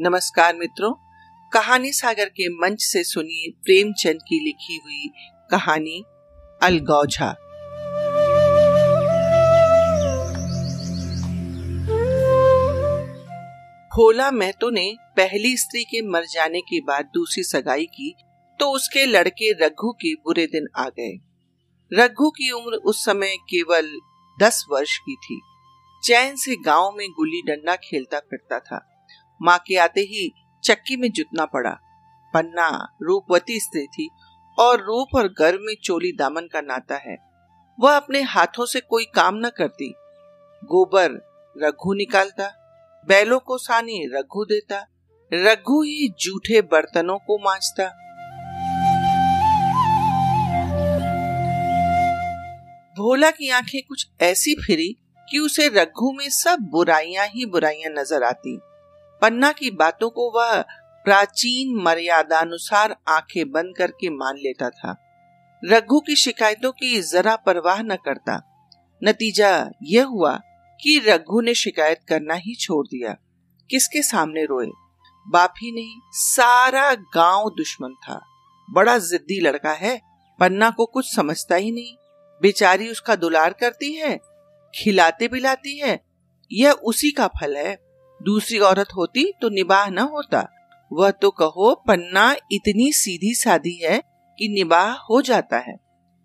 नमस्कार मित्रों, कहानी सागर के मंच से सुनिए प्रेमचंद की लिखी हुई कहानी अलगौझा। भोला महतो ने पहली स्त्री के मर जाने के बाद दूसरी सगाई की तो उसके लड़के रघु के बुरे दिन आ गए। रघु की उम्र उस समय केवल दस वर्ष की थी। चैन से गाँव में गुल्ली डंडा खेलता फिरता था। माँ के आते ही चक्की में जुटना पड़ा। पन्ना रूपवती स्त्री थी और रूप और गर्व में चोली दामन का नाता है। वह अपने हाथों से कोई काम न करती। गोबर रघु निकालता, बैलों को सानी रघु देता, रघु ही जूठे बर्तनों को मांझता भोला की आँखें कुछ ऐसी फिरी कि उसे रघु में सब बुराइयाँ ही बुराइयाँ नज़र आती। पन्ना की बातों को वह प्राचीन मर्यादानुसार आँखें बंद करके मान लेता था। रघु की शिकायतों की जरा परवाह न करता। नतीजा यह हुआ कि रघु ने शिकायत करना ही छोड़ दिया। किसके सामने रोए? बाप ही नहीं, सारा गाँव दुश्मन था। बड़ा जिद्दी लड़का है, पन्ना को कुछ समझता ही नहीं। बेचारी उसका दुलार करती है, खिलाते पिलाती है, यह उसी का फल है। दूसरी औरत होती तो निबाह न होता। वह तो कहो, पन्ना इतनी सीधी सादी है कि निबाह हो जाता है।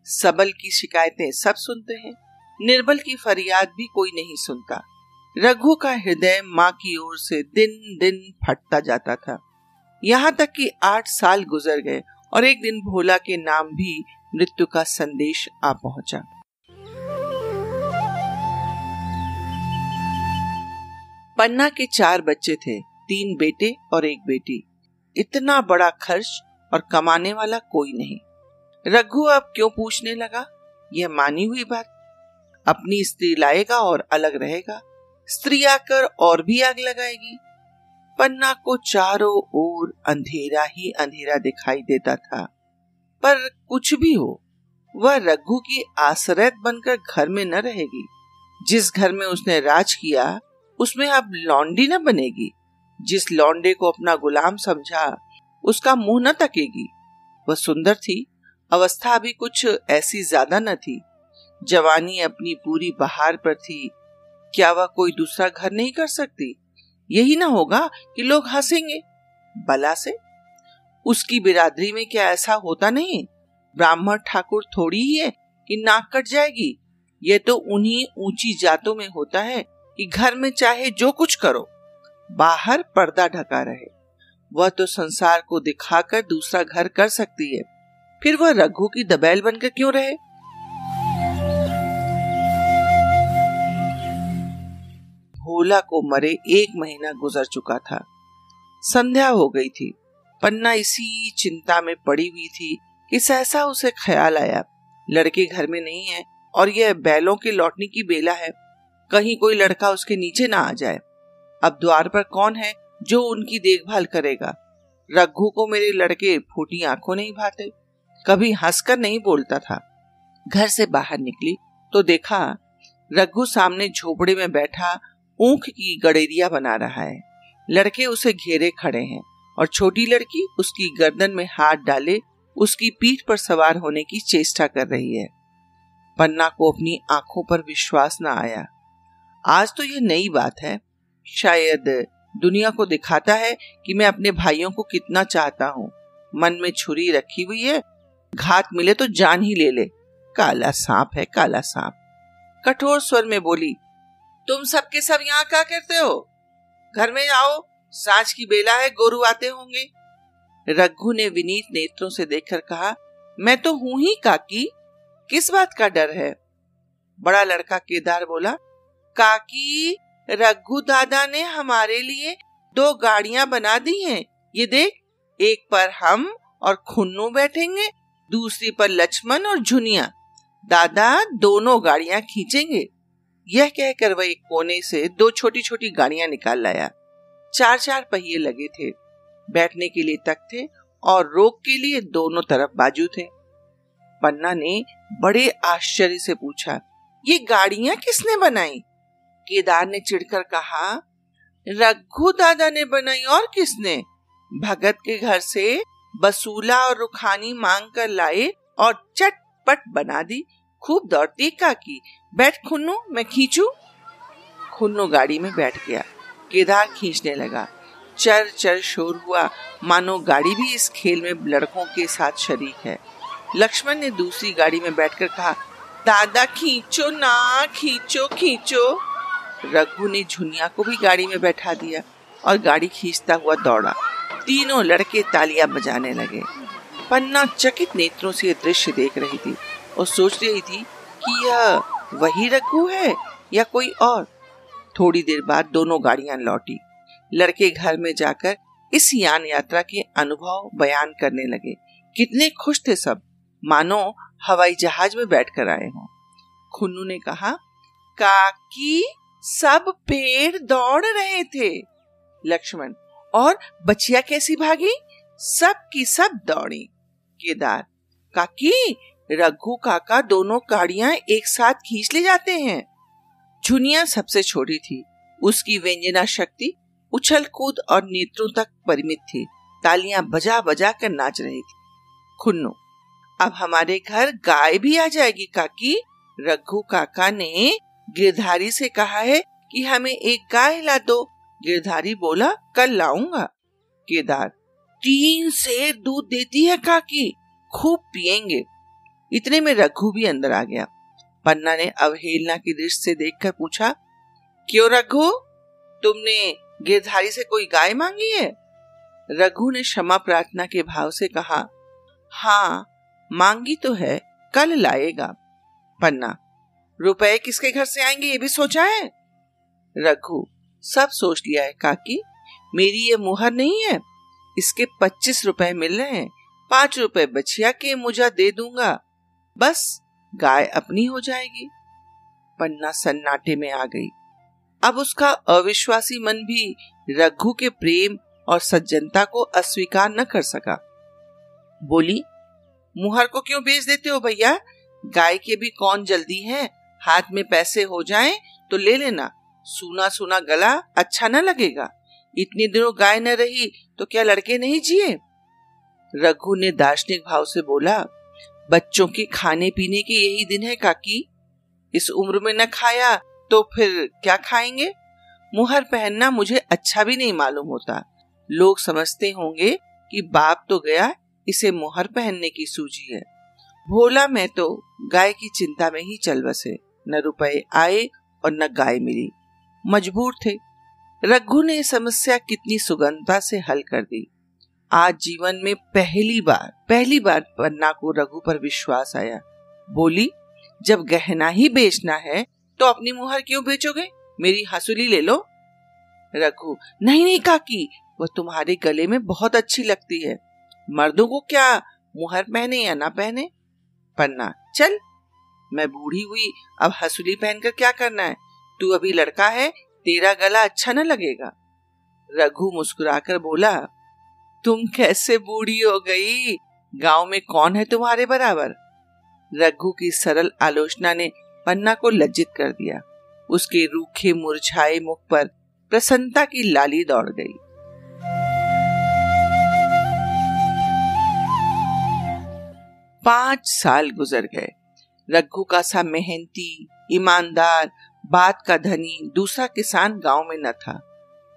सबल की शिकायतें सब सुनते हैं, निर्बल की फरियाद भी कोई नहीं सुनता। रघु का हृदय माँ की ओर से दिन दिन फटता जाता था। यहाँ तक कि आठ साल गुजर गए और एक दिन भोला के नाम भी मृत्यु का संदेश आ पहुँचा। पन्ना के चार बच्चे थे, तीन बेटे और एक बेटी। इतना बड़ा खर्च और कमाने वाला कोई नहीं। रघु अब क्यों पूछने लगा? यह मानी हुई बात। अपनी स्त्री लाएगा और अलग रहेगा। स्त्री आकर और भी आग लगाएगी। पन्ना को चारों ओर अंधेरा ही अंधेरा दिखाई देता था। पर कुछ भी हो, वह रघु की आश्रय बनकर घर में न रहेगी। जिस घर में उसने राज किया उसमें अब लौंडी न बनेगी। जिस लौंडे को अपना गुलाम समझा, उसका मुँह न तकेगी। वह सुंदर थी, अवस्था अभी कुछ ऐसी ज़्यादा न थी। जवानी अपनी पूरी बहार पर थी। क्या वह कोई दूसरा घर नहीं कर सकती? यही ना होगा कि लोग हंसेंगे। बला से? उसकी बिरादरी में क्या ऐसा होता नहीं? ब्राह्मण ठाकुर थोड़ी ही है कि नाक कट जाएगी। ये तो उन्हीं ऊँची जातों में होता है कि घर में चाहे जो कुछ करो, बाहर पर्दा ढका रहे। वह तो संसार को दिखाकर दूसरा घर कर सकती है। फिर वह रघु की दबैल बनकर क्यों रहे? भोला को मरे एक महीना गुजर चुका था। संध्या हो गई थी। पन्ना इसी चिंता में पड़ी हुई थी कि सहसा उसे ख्याल आया। लड़के घर में नहीं है और यह बैलों के लौटने की बेला है। कहीं कोई लड़का उसके नीचे ना आ जाए। अब द्वार पर कौन है जो उनकी देखभाल करेगा? रघु को मेरे लड़के फूटी आँखों नहीं भाते। कभी हंसकर नहीं बोलता था। घर से बाहर निकली तो देखा रघु सामने झोपड़े में बैठा ऊख की गड़ेरिया बना रहा है। लड़के उसे घेरे खड़े हैं और छोटी लड़की उसकी गर्दन में हाथ डाले उसकी पीठ पर सवार होने की चेष्टा कर रही है। पन्ना को अपनी आँखों पर विश्वास न आया। आज तो ये नई बात है। शायद दुनिया को दिखाता है कि मैं अपने भाइयों को कितना चाहता हूँ। मन में छुरी रखी हुई है घात मिले तो जान ही ले ले। काला सांप है काला सांप। कठोर स्वर में बोली तुम सबके सब, सब यहाँ क्या करते हो? घर में आओ साँझ की बेला है गोरु आते होंगे। रघु ने विनीत नेत्रों से देखकर कहा मैं तो हूँ ही काकी। किस बात का डर है? बड़ा लड़का केदार बोला काकी, रघु दादा ने हमारे लिए दो गाड़ियाँ बना दी हैं। ये देख, एक पर हम और खुन्नू बैठेंगे, दूसरी पर लक्ष्मण और झुनिया। दादा दोनों गाड़ियाँ खींचेंगे। यह कहकर वह एक कोने से दो छोटी छोटी गाड़ियाँ निकाल लाया। चार चार पहिए लगे थे। बैठने के लिए थे और रोक के लिए दोनों तरफ़ बाजू थे। पन्ना ने बड़े आश्चर्य से पूछा, ये गाड़ियाँ किसने बनाई? केदार ने चिढ़कर कहा, रघु दादा ने बनाई और किसने? भगत के घर से बसूला और रुखानी मांग कर लाए और चटपट बना दी। खूब दौड़ती काकी बैठ खुन्नू, मैं खींचू? खुन्नू गाड़ी में बैठ गया। केदार खींचने लगा। चर चर शोर हुआ। मानो गाड़ी भी इस खेल में लड़कों के साथ शरीक है। लक्ष्मण ने दूसरी गाड़ी में बैठकर कहा, दादा, खींचो ना, खींचो खींचो। रघु ने झुनिया को भी गाड़ी में बैठा दिया और गाड़ी खींचता हुआ दौड़ा। तीनों लड़के तालियाँ बजाने लगे। पन्ना चकित नेत्रों से दृश्य देख रही थी और सोच रही थी कि यह वही रघु है या कोई और। थोड़ी देर बाद दोनों गाड़ियाँ लौटी। लड़के घर में जाकर इस यान यात्रा के अनुभव बयान करने लगे। कितने खुश थे सब। मानो हवाई जहाज़ में बैठकर आए हों। खुन्नू ने कहा, काकी सब पेड़ दौड़ रहे थे। लक्ष्मण, और बचिया कैसी भागी? सब की सब दौड़ी। केदार, काकी, रघु काका दोनों गाड़ियाँ एक साथ खींच ले जाते हैं। झुनिया सबसे छोटी थी। उसकी व्यंजना शक्ति, उछल कूद और नेत्रों तक परिमित थी। तालियाँ बजा बजा कर नाच रही थी। खुन्नु, अब हमारे घर गाय भी आ जाएगी, काकी। रघु काका ने गिरधारी से कहा है कि हमें एक गाय ला दो। गिरधारी बोला, कल लाऊँगा। केदार, तीन से दूध देती है काकी, खूब पिएँगे। इतने में रघु भी अंदर आ गया। पन्ना ने अवहेलना की दृष्टि से देखकर पूछा, क्यों रघु? तुमने गिरधारी से कोई गाय मांगी है? रघु ने क्षमा प्रार्थना के भाव से कहा हाँ मांगी तो है, कल लाएगा। पन्ना रुपए किसके घर से आएँगे ये भी सोचा है? रघु सब सोच लिया है, काकी। मेरी ये मुहर नहीं है। इसके पच्चीस रुपए मिल रहे हैं। पाँच रुपए बछिया के मुझा दे दूँगा। बस, गाय अपनी हो जाएगी। पन्ना सन्नाटे में आ गई। अब उसका अविश्वासी मन भी रघु के प्रेम और सज्जनता को अस्वीकार न कर सका। बोली, मुहर को क्यों बेच देते हो भैया? गाय के भी कौन जल्दी है? हाथ में पैसे हो जाएँ तो ले लेना। सुना सुना गला अच्छा न लगेगा। इतने दिनों गाय न रही तो क्या लड़के नहीं जिए? रघु ने दार्शनिक भाव से बोला, बच्चों के खाने पीने के यही दिन है काकी। इस उम्र में न खाया तो फिर क्या खाएँगे? मुहर पहनना मुझे अच्छा भी नहीं मालूम होता। लोग समझते होंगे कि बाप तो गया, इसे मुहर पहनने की सूझी है। भोला मैं तो गाय की चिंता में ही चल बसे। न रुपए आए और न गाय मिली। मजबूर थे। रघु ने समस्या कितनी सुगंधता से हल कर दी। आज जीवन में पहली बार पहली बार पन्ना को रघु पर विश्वास आया। बोली, जब गहना ही बेचना है तो अपनी मुहर क्यों बेचोगे? मेरी हंसुली ले लो। रघु, नहीं नहीं, काकी, वह तुम्हारे गले में बहुत अच्छी लगती है। मर्दों को क्या मुहर पहने या ना पहने? पन्ना, चल। मैं बूढ़ी हुई, अब हंसुली पहनकर क्या करना है? तू अभी लड़का है, तेरा गला अच्छा न लगेगा। रघु मुस्कुराकर बोला, तुम कैसे बूढ़ी हो गई? गाँव में कौन है तुम्हारे बराबर? रघु की सरल आलोचना ने पन्ना को लज्जित कर दिया। उसके रूखे मुरझाए मुख पर प्रसन्नता की लाली दौड़ गई। पाँच साल गुजर गए। रघु का सा मेहनती ईमानदार, बात का धनी दूसरा किसान गाँव में न था।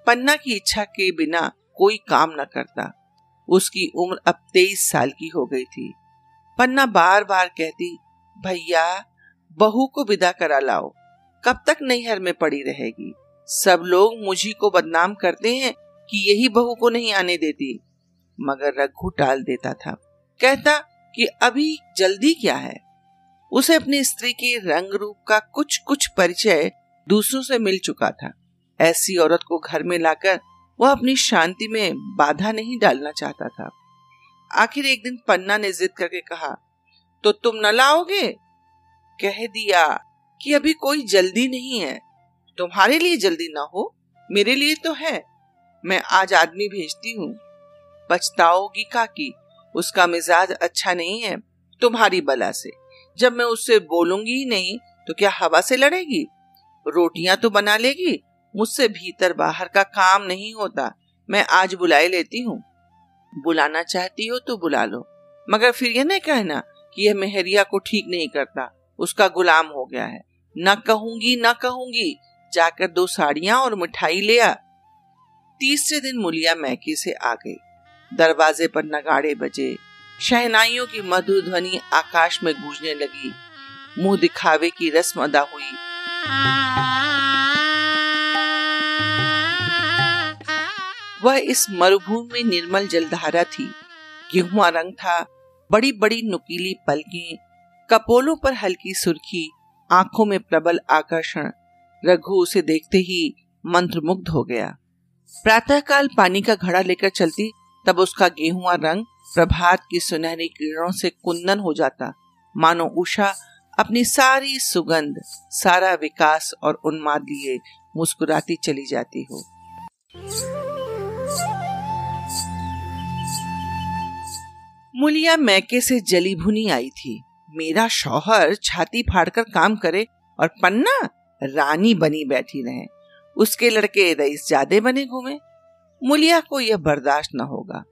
पन्ना की इच्छा के बिना कोई काम न करता। उसकी उम्र अब तेईस साल की हो गई थी। पन्ना बार बार कहती, भैया, बहू को विदा करा लाओ। कब तक नैहर में पड़ी रहेगी? सब लोग मुझी को बदनाम करते हैं कि यही बहू को नहीं आने देती। मगर रघु टाल देता था। कहता कि अभी जल्दी क्या है? उसे अपनी स्त्री के रंग रूप का कुछ कुछ परिचय दूसरों से मिल चुका था। ऐसी औरत को घर में लाकर वह अपनी शांति में बाधा नहीं डालना चाहता था। आखिर एक दिन पन्ना ने जिद करके कहा तो तुम न लाओगे? कह दिया कि, अभी कोई जल्दी नहीं है। तुम्हारे लिए जल्दी ना हो, मेरे लिए तो है। मैं आज आदमी भेजती हूँ। पछताओगी काकी उसका मिजाज अच्छा नहीं है तुम्हारी बला से। जब मैं उससे बोलूँगी ही नहीं तो क्या हवा से लड़ेगी? रोटियाँ तो बना लेगी, मुझसे भीतर बाहर का काम नहीं होता, मैं आज बुलाए लेती हूँ। बुलाना चाहती हो तो बुला लो, मगर फिर यह नहीं कहना कि यह मेहरिया को ठीक नहीं करता, उसका गुलाम हो गया है। न कहूँगी न कहूँगी, जाकर दो साड़ियाँ और मिठाई ले आ। तीसरे दिन मुलिया मैके से आ गई। दरवाजे पर नगाड़े बजे शहनाइयों की मधुर ध्वनि आकाश में गूंजने लगी। मुँह दिखावे की रस्म अदा हुई। वह इस मरुभूमि में निर्मल जलधारा थी। गेहुआ रंग था बड़ी बड़ी नुकीली पलकें, कपोलों पर हल्की सुर्खी, आँखों में प्रबल आकर्षण। रघु उसे देखते ही मंत्रमुग्ध हो गया। प्रातःकाल पानी का घड़ा लेकर चलती, तब उसका गेहुआ रंग प्रभात की सुनहरी किरणों से कुंदन हो जाता। मानो उषा अपनी सारी सुगंध, सारा विकास और उन्माद लिए मुस्कुराती चली जाती हो। मुलिया मैके से जली भुनी आई थी। मेरा शौहर छाती फाड़कर काम करे और पन्ना रानी बनी बैठी रहे। उसके लड़के रईस ज़्यादा बने घूमे। मुलिया को यह बर्दाश्त न होगा।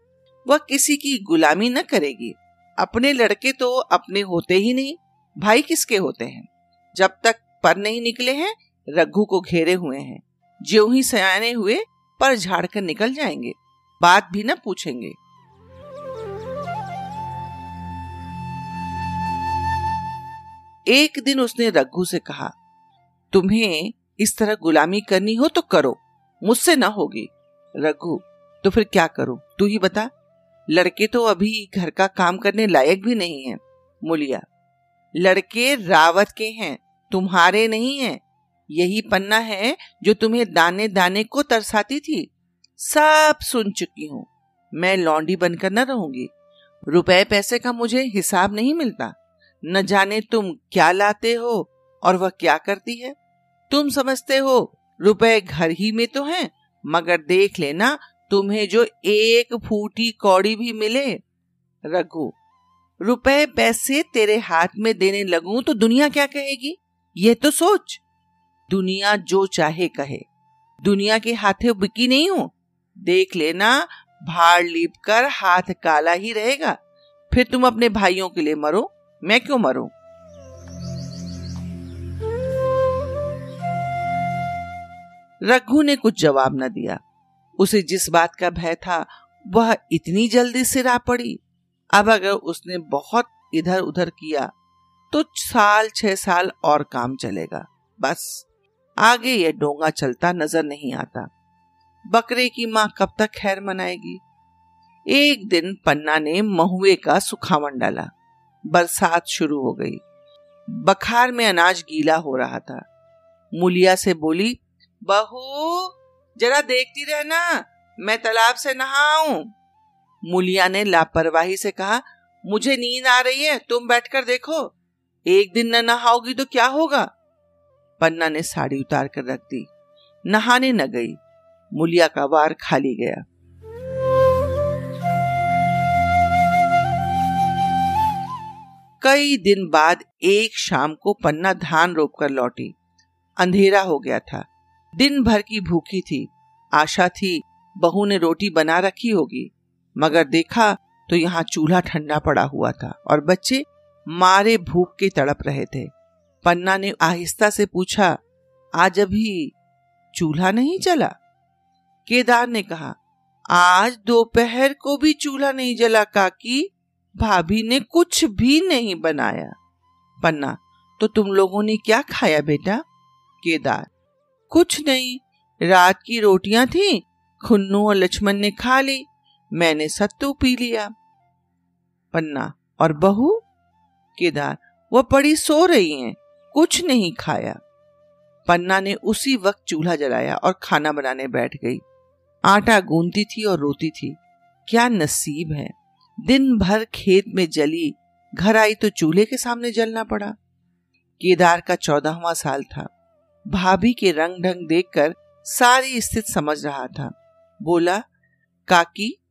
वह किसी की गुलामी न करेगी। अपने लड़के तो अपने होते ही नहीं, भाई किसके होते हैं? जब तक पर नहीं निकले हैं, रघु को घेरे हुए हैं। ज्यो ही सयाने हुए, पर झाड़ कर निकल जाएँगे। बात भी न पूछेंगे। एक दिन उसने रघु से कहा, तुम्हें इस तरह गुलामी करनी हो तो करो, मुझसे ना होगी। रघु तो फिर क्या करूँ? तू ही बता। लड़के तो अभी घर का काम करने लायक भी नहीं है, मुलिया। लड़के रावत के हैं, तुम्हारे नहीं हैं। यही पन्ना है जो तुम्हें दाने दाने को तरसाती थी। सब सुन चुकी हूँ। मैं लौंडी बनकर न रहूँगी। रुपए पैसे का मुझे हिसाब नहीं मिलता। न जाने तुम क्या लाते हो और वह क्या करती है। तुम समझते हो, रुपए घर ही में तो हैं, मगर देख लेना तुम्हें जो एक फूटी कौड़ी भी मिले, रघु, रुपए पैसे तेरे हाथ में देने लगूं तो दुनिया क्या कहेगी? ये तो सोच। दुनिया जो चाहे कहे। दुनिया के हाथे बिकी नहीं हो। देख लेना भाड़ लीप कर हाथ काला ही रहेगा। फिर तुम अपने भाइयों के लिए मरो। मैं क्यों मरूं? रघु ने कुछ जवाब न दिया। उसे जिस बात का भय था, वह इतनी जल्दी सिरा पड़ी। अब अगर उसने बहुत इधर उधर किया तो साल छह साल और काम चलेगा। बस, आगे ये डोंगा चलता नज़र नहीं आता। बकरे की माँ कब तक खैर मनाएगी? एक दिन पन्ना ने महुए का सुखावन डाला। बरसात शुरू हो गई। बखार में अनाज गीला हो रहा था। मुलिया से बोली, बहू जरा देखती रहना, मैं तालाब से नहाऊं। मुलिया ने लापरवाही से कहा, मुझे नींद आ रही है, तुम बैठकर देखो। एक दिन न नहाओगी तो क्या होगा? पन्ना ने साड़ी उतार कर रख दी। नहाने न गई। मुलिया का वार खाली गया। कई दिन बाद एक शाम को पन्ना धान रोप कर लौटी। अंधेरा हो गया था। दिन भर की भूखी थी। आशा थी, बहू ने रोटी बना रखी होगी, मगर देखा तो यहाँ चूल्हा ठंडा पड़ा हुआ था और बच्चे मारे भूख के तड़प रहे थे। पन्ना ने आहिस्ता से पूछा, आज अभी चूल्हा नहीं चला केदार ने कहा, आज दोपहर को भी चूल्हा नहीं जला, काकी। भाभी ने कुछ भी नहीं बनाया। पन्ना तो तुम लोगों ने क्या खाया बेटा? केदार कुछ नहीं। रात की रोटियाँ थी, खुन्नू और लक्ष्मण ने खा ली, मैंने सत्तू पी लिया। पन्ना, और बहू? केदार वह पड़ी सो रही हैं, कुछ नहीं खाया। पन्ना ने उसी वक्त चूल्हा जलाया और खाना बनाने बैठ गई। आटा गूंदती थी और रोती थी। क्या नसीब है, दिन भर खेत में जली, घर आई तो चूल्हे के सामने जलना पड़ा। केदार का चौदहवा साल था। भाभी के रंग ढंग देखकर सारी स्थिति समझ रहा था। बोला, काकी,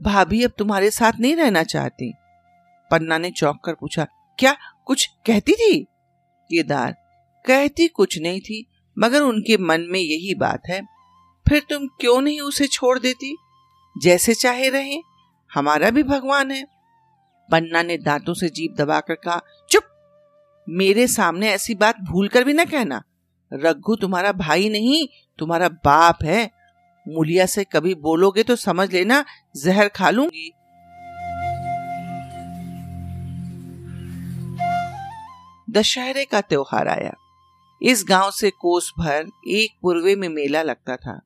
भाभी अब तुम्हारे साथ नहीं रहना चाहती। पन्ना ने चौंक कर पूछा, क्या कुछ कहती थी? केदार, कहती कुछ नहीं थी, मगर उनके मन में यही बात है। फिर तुम क्यों नहीं उसे छोड़ देती? जैसे चाहे रहे, हमारा भी भगवान है। पन्ना ने दांतों से जीप दबाकर कहा, चुप! मेरे सामने ऐसी बात भूल कर भी ना कहना। रघु तुम्हारा भाई नहीं, तुम्हारा बाप है। मुलिया से कभी बोलोगे तो समझ लेना, जहर खा लूँगी। दशहरे का त्योहार आया। इस गाँव से कोस भर एक पूर्वे में मेला लगता था।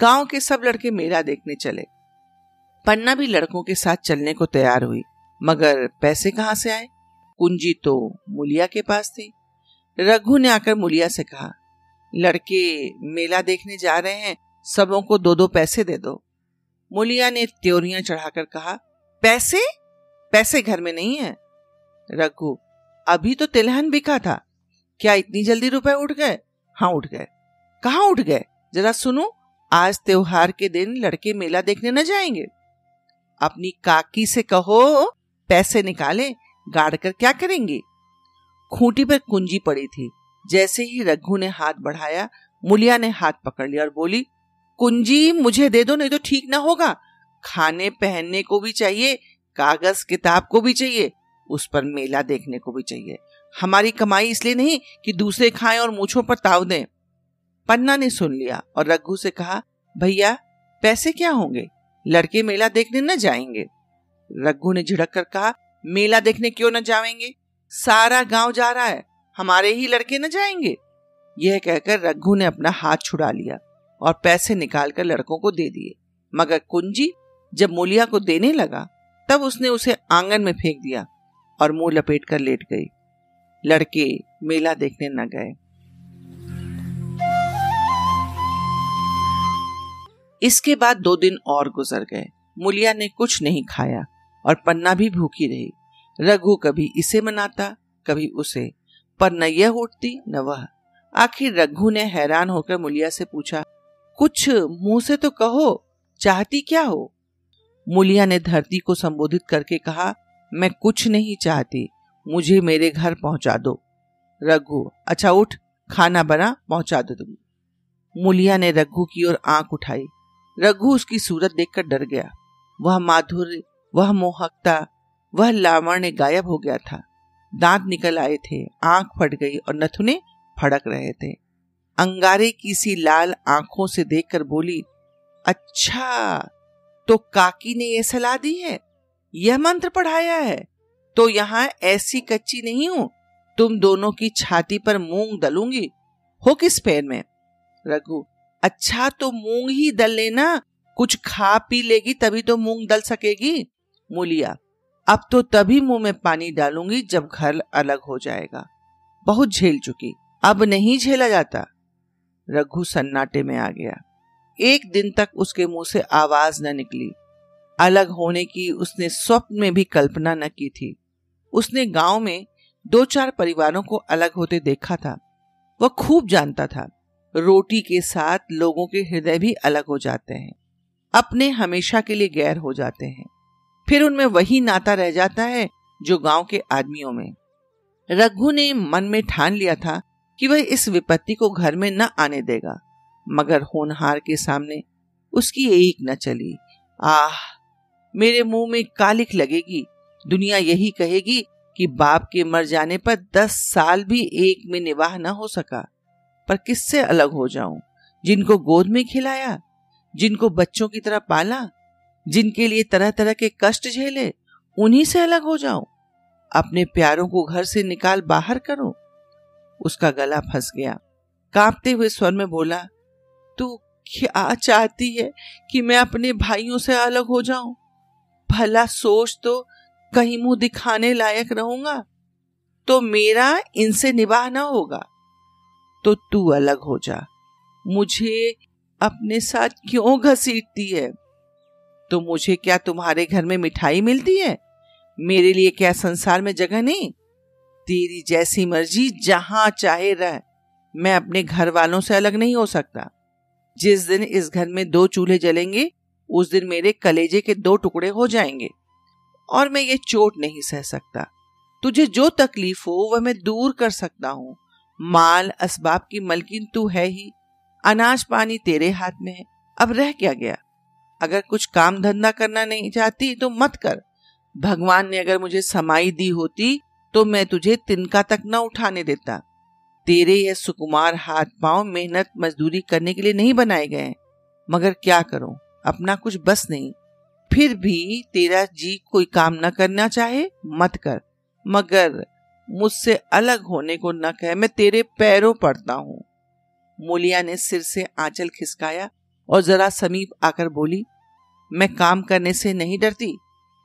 गाँव के सब लड़के मेला देखने चले। पन्ना भी लड़कों के साथ चलने को तैयार हुई, मगर पैसे कहाँ से आए? कुंजी तो मुलिया के पास थी। रघु ने आकर मुलिया से कहा, लड़के मेला देखने जा रहे हैं, सबों को दो दो पैसे दे दो। मुलिया ने त्योरियाँ चढ़ाकर कहा, पैसे? पैसे घर में नहीं है। रघु, अभी तो तिलहन बिका था। क्या इतनी जल्दी रुपए उठ गए? हाँ उठ गए। कहा उठ गए? जरा सुनो, आज त्योहार के दिन लड़के मेला देखने न जाएँगे। अपनी काकी से कहो, पैसे निकाले, गाड़ कर क्या करेंगे? खूंटी पर कुंजी पड़ी थी। जैसे ही रघु ने हाथ बढ़ाया, मुलिया ने हाथ पकड़ लिया और बोली, कुंजी, मुझे दे दो, नहीं तो ठीक ना होगा। खाने पहनने को भी चाहिए, कागज़, किताब को भी चाहिए, उस पर मेला देखने को भी चाहिए। हमारी कमाई इसलिए नहीं कि दूसरे खाएँ और मूछों पर ताव दें। पन्ना ने सुन लिया और रघु से कहा, भैया, पैसे क्या होंगे? लड़के मेला देखने न जाएँगे। रघु ने झिड़क कर कहा, मेला देखने क्यों न जाएँगे? सारा गाँव जा रहा है, हमारे ही लड़के न जाएँगे। यह कहकर रघु ने अपना हाथ छुड़ा लिया और पैसे निकालकर लड़कों को दे दिए। मगर कुंजी जब मूलिया को देने लगा, तब उसने उसे आँगन में फेंक दिया और मुँह लपेट कर लेट गई। लड़के मेला देखने न गए। इसके बाद दो दिन और गुजर गए। मुलिया ने कुछ नहीं खाया और पन्ना भी भूखी रही। रघु कभी इसे मनाता, कभी उसे। पर न यह उठती, न वह। आखिर रघु ने हैरान होकर मुलिया से पूछा, कुछ मुँह से तो कहो, चाहती क्या हो? मुलिया ने धरती को संबोधित करके कहा, मैं कुछ नहीं चाहती, मुझे मेरे घर पहुँचा दो। रघु अच्छा उठ, खाना बना, पहुँचा दो तुम। मुलिया ने रघु की ओर आँख उठाई। रघु उसकी सूरत देखकर डर गया। वह माधुर्य, वह मोहकता वह लावण्य गायब हो गया था। दांत निकल आए थे, आँख फट गई और नथुने फड़क रहे थे। अंगारे की सी लाल आँखों से देखकर बोली अच्छा तो काकी ने यह सलाह दी है? यह मंत्र पढ़ाया है। तो यहाँ ऐसी कच्ची नहीं हूँ। तुम दोनों की छाती पर मूंग दलूँगी। हो किस पैर में? रघु अच्छा तो मूंग ही दल लेना। कुछ खा पी लेगी तभी तो मूंग दल सकेगी। मूलिया अब तो तभी मुँह में पानी डालूँगी जब घर अलग हो जाएगा। बहुत झेल चुकी। अब नहीं झेला जाता। रघु सन्नाटे में आ गया। एक दिन तक उसके मुँह से आवाज़ न निकली। अलग होने की उसने स्वप्न में भी कल्पना न की थी। उसने गाँव में दो चार परिवारों को अलग होते देखा था। वह खूब जानता था। रोटी के साथ लोगों के हृदय भी अलग हो जाते हैं। अपने हमेशा के लिए गैर हो जाते हैं। फिर उनमें वही नाता रह जाता है जो गाँव के आदमियों में। रघु ने मन में ठान लिया था कि वह इस विपत्ति को घर में न आने देगा, मगर होनहार के सामने उसकी एक न चली। आह, मेरे मुँह में कालिक लगेगी। दुनिया यही कहेगी कि बाप के मर जाने पर दस साल भी एक में निवाह न हो सका। पर किससे अलग हो जाऊँ? जिनको गोद में खिलाया, जिनको बच्चों की तरह पाला जिनके लिए तरह तरह के कष्ट झेले, उन्हीं से अलग हो जाओ। अपने प्यारों को घर से निकाल बाहर करो। उसका गला फंस गया। कांपते हुए स्वर में बोला, तू क्या चाहती है कि मैं अपने भाइयों से अलग हो जाऊँ? भला सोच तो कहीं मुँह दिखाने लायक रहूँगा। तो मेरा इनसे निवाह ना होगा। तो तू अलग हो जा। मुझे अपने साथ क्यों घसीटती है? तो मुझे क्या तुम्हारे घर में मिठाई मिलती है? मेरे लिए क्या संसार में जगह नहीं? तेरी जैसी मर्ज़ी जहाँ चाहे रह। मैं अपने घर वालों से अलग नहीं हो सकता। जिस दिन इस घर में दो चूल्हे जलेंगे, उस दिन मेरे कलेजे के दो टुकड़े हो जाएँगे। और मैं ये चोट नहीं सह सकता। तुझे जो तकलीफ़ हो, वह मैं दूर कर सकता हूँ। माल असबाब की मलकिन तू है ही। अनाज पानी तेरे हाथ में है। अब रह क्या गया? अगर कुछ काम धंधा करना नहीं चाहती तो मत कर। भगवान ने अगर मुझे समाई दी होती तो मैं तुझे तिनका तक न उठाने देता। तेरे ये सुकुमार हाथ पाँव मेहनत मजदूरी करने के लिए नहीं बनाए गए। मगर क्या करो? अपना कुछ बस नहीं। फिर भी तेरा जी कोई काम न करना चाहे, मत कर। मगर मुझसे अलग होने को न कहे, मैं तेरे पैरों पड़ता हूँ। मोलिया ने सिर से आंचल खिसकाया और जरा समीप आकर बोली, मैं काम करने से नहीं डरती,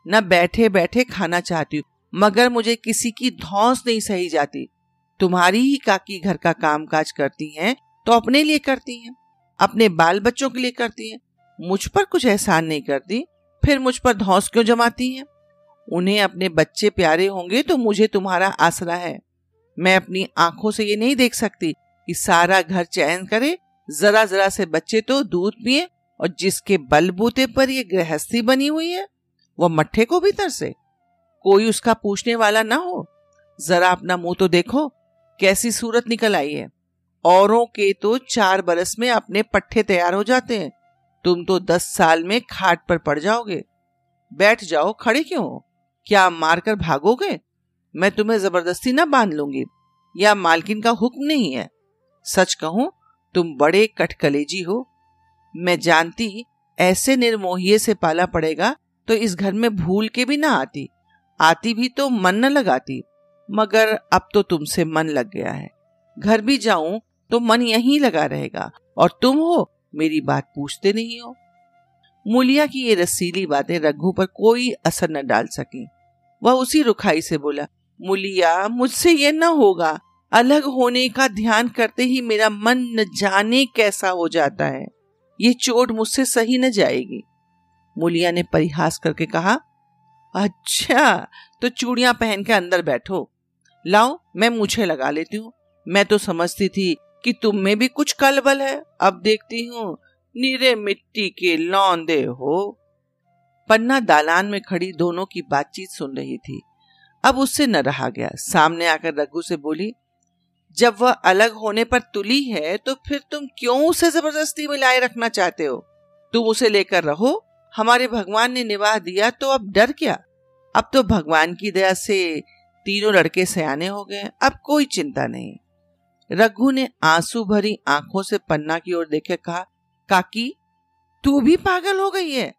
न बैठे बैठे खाना चाहती हूँ, मगर मुझे किसी की धौस नहीं सही जाती। तुम्हारी ही काकी घर का काम काज करती हैं तो अपने लिए करती हैं, अपने बाल बच्चों के लिए करती हैं। मुझ पर कुछ एहसान नहीं करती, फिर मुझ पर धौस क्यों जमाती हैं? उन्हें अपने बच्चे प्यारे होंगे तो मुझे तुम्हारा आसरा है। मैं अपनी आँखों से ये नहीं देख सकती कि सारा घर चयन करे जरा जरा से बच्चे तो दूध पिए और जिसके बलबूते पर ये गृहस्थी बनी हुई है वह मट्ठे को भी तरसे कोई उसका पूछने वाला ना हो। जरा अपना मुँह तो देखो, कैसी सूरत निकल आई है। औरों के तो चार बरस में अपने पट्टे तैयार हो जाते हैं। तुम तो दस साल में खाट पर पड़ जाओगे। बैठ जाओ, खड़े क्यों हो? क्या मारकर भागोगे? मैं तुम्हें ज़बरदस्ती ना बाँध लूँगी। या मालकिन का हुक्म नहीं है। सच कहूँ तुम बड़े कटकलेजी हो। मैं जानती ऐसे निर्मोहिए से पाला पड़ेगा तो इस घर में भूल के भी ना आती। आती भी तो मन न लगाती, मगर अब तो तुमसे मन लग गया है। घर भी जाऊँ तो मन यहीं लगा रहेगा, और तुम हो, मेरी बात पूछते नहीं हो। मूलिया की ये रसीली बातें रघु पर कोई असर न डाल सकी। वह उसी रुखाई से बोला, मुलिया, मुझसे ये न होगा। अलग होने का ध्यान करते ही मेरा मन न जाने कैसा हो जाता है। ये चोट मुझसे सही न जाएगी। मूलिया ने परिहास करके कहा अच्छा तो चूड़ियाँ पहन के अंदर बैठो। लाओ, मैं मुझे लगा लेती हूँ। मैं तो समझती थी कि तुम में भी कुछ कलबल है। अब देखती हूँ, नीरे मिट्टी के लौंदे हो। पन्ना दालान में खड़ी दोनों की बातचीत सुन रही थी। अब उससे न रहा गया। सामने आकर रघु से बोली जब वह अलग होने पर तुली है तो फिर तुम क्यों उसे ज़बरदस्ती मिलाए रखना चाहते हो? तुम उसे लेकर रहो। हमारे भगवान ने निवाह दिया तो अब डर क्या? अब तो भगवान की दया से तीनों लड़के सयाने हो गए, अब कोई चिंता नहीं। रघु ने आँसू भरी आँखों से पन्ना की ओर देखे कहा, काकी, तू भी पागल हो गई है।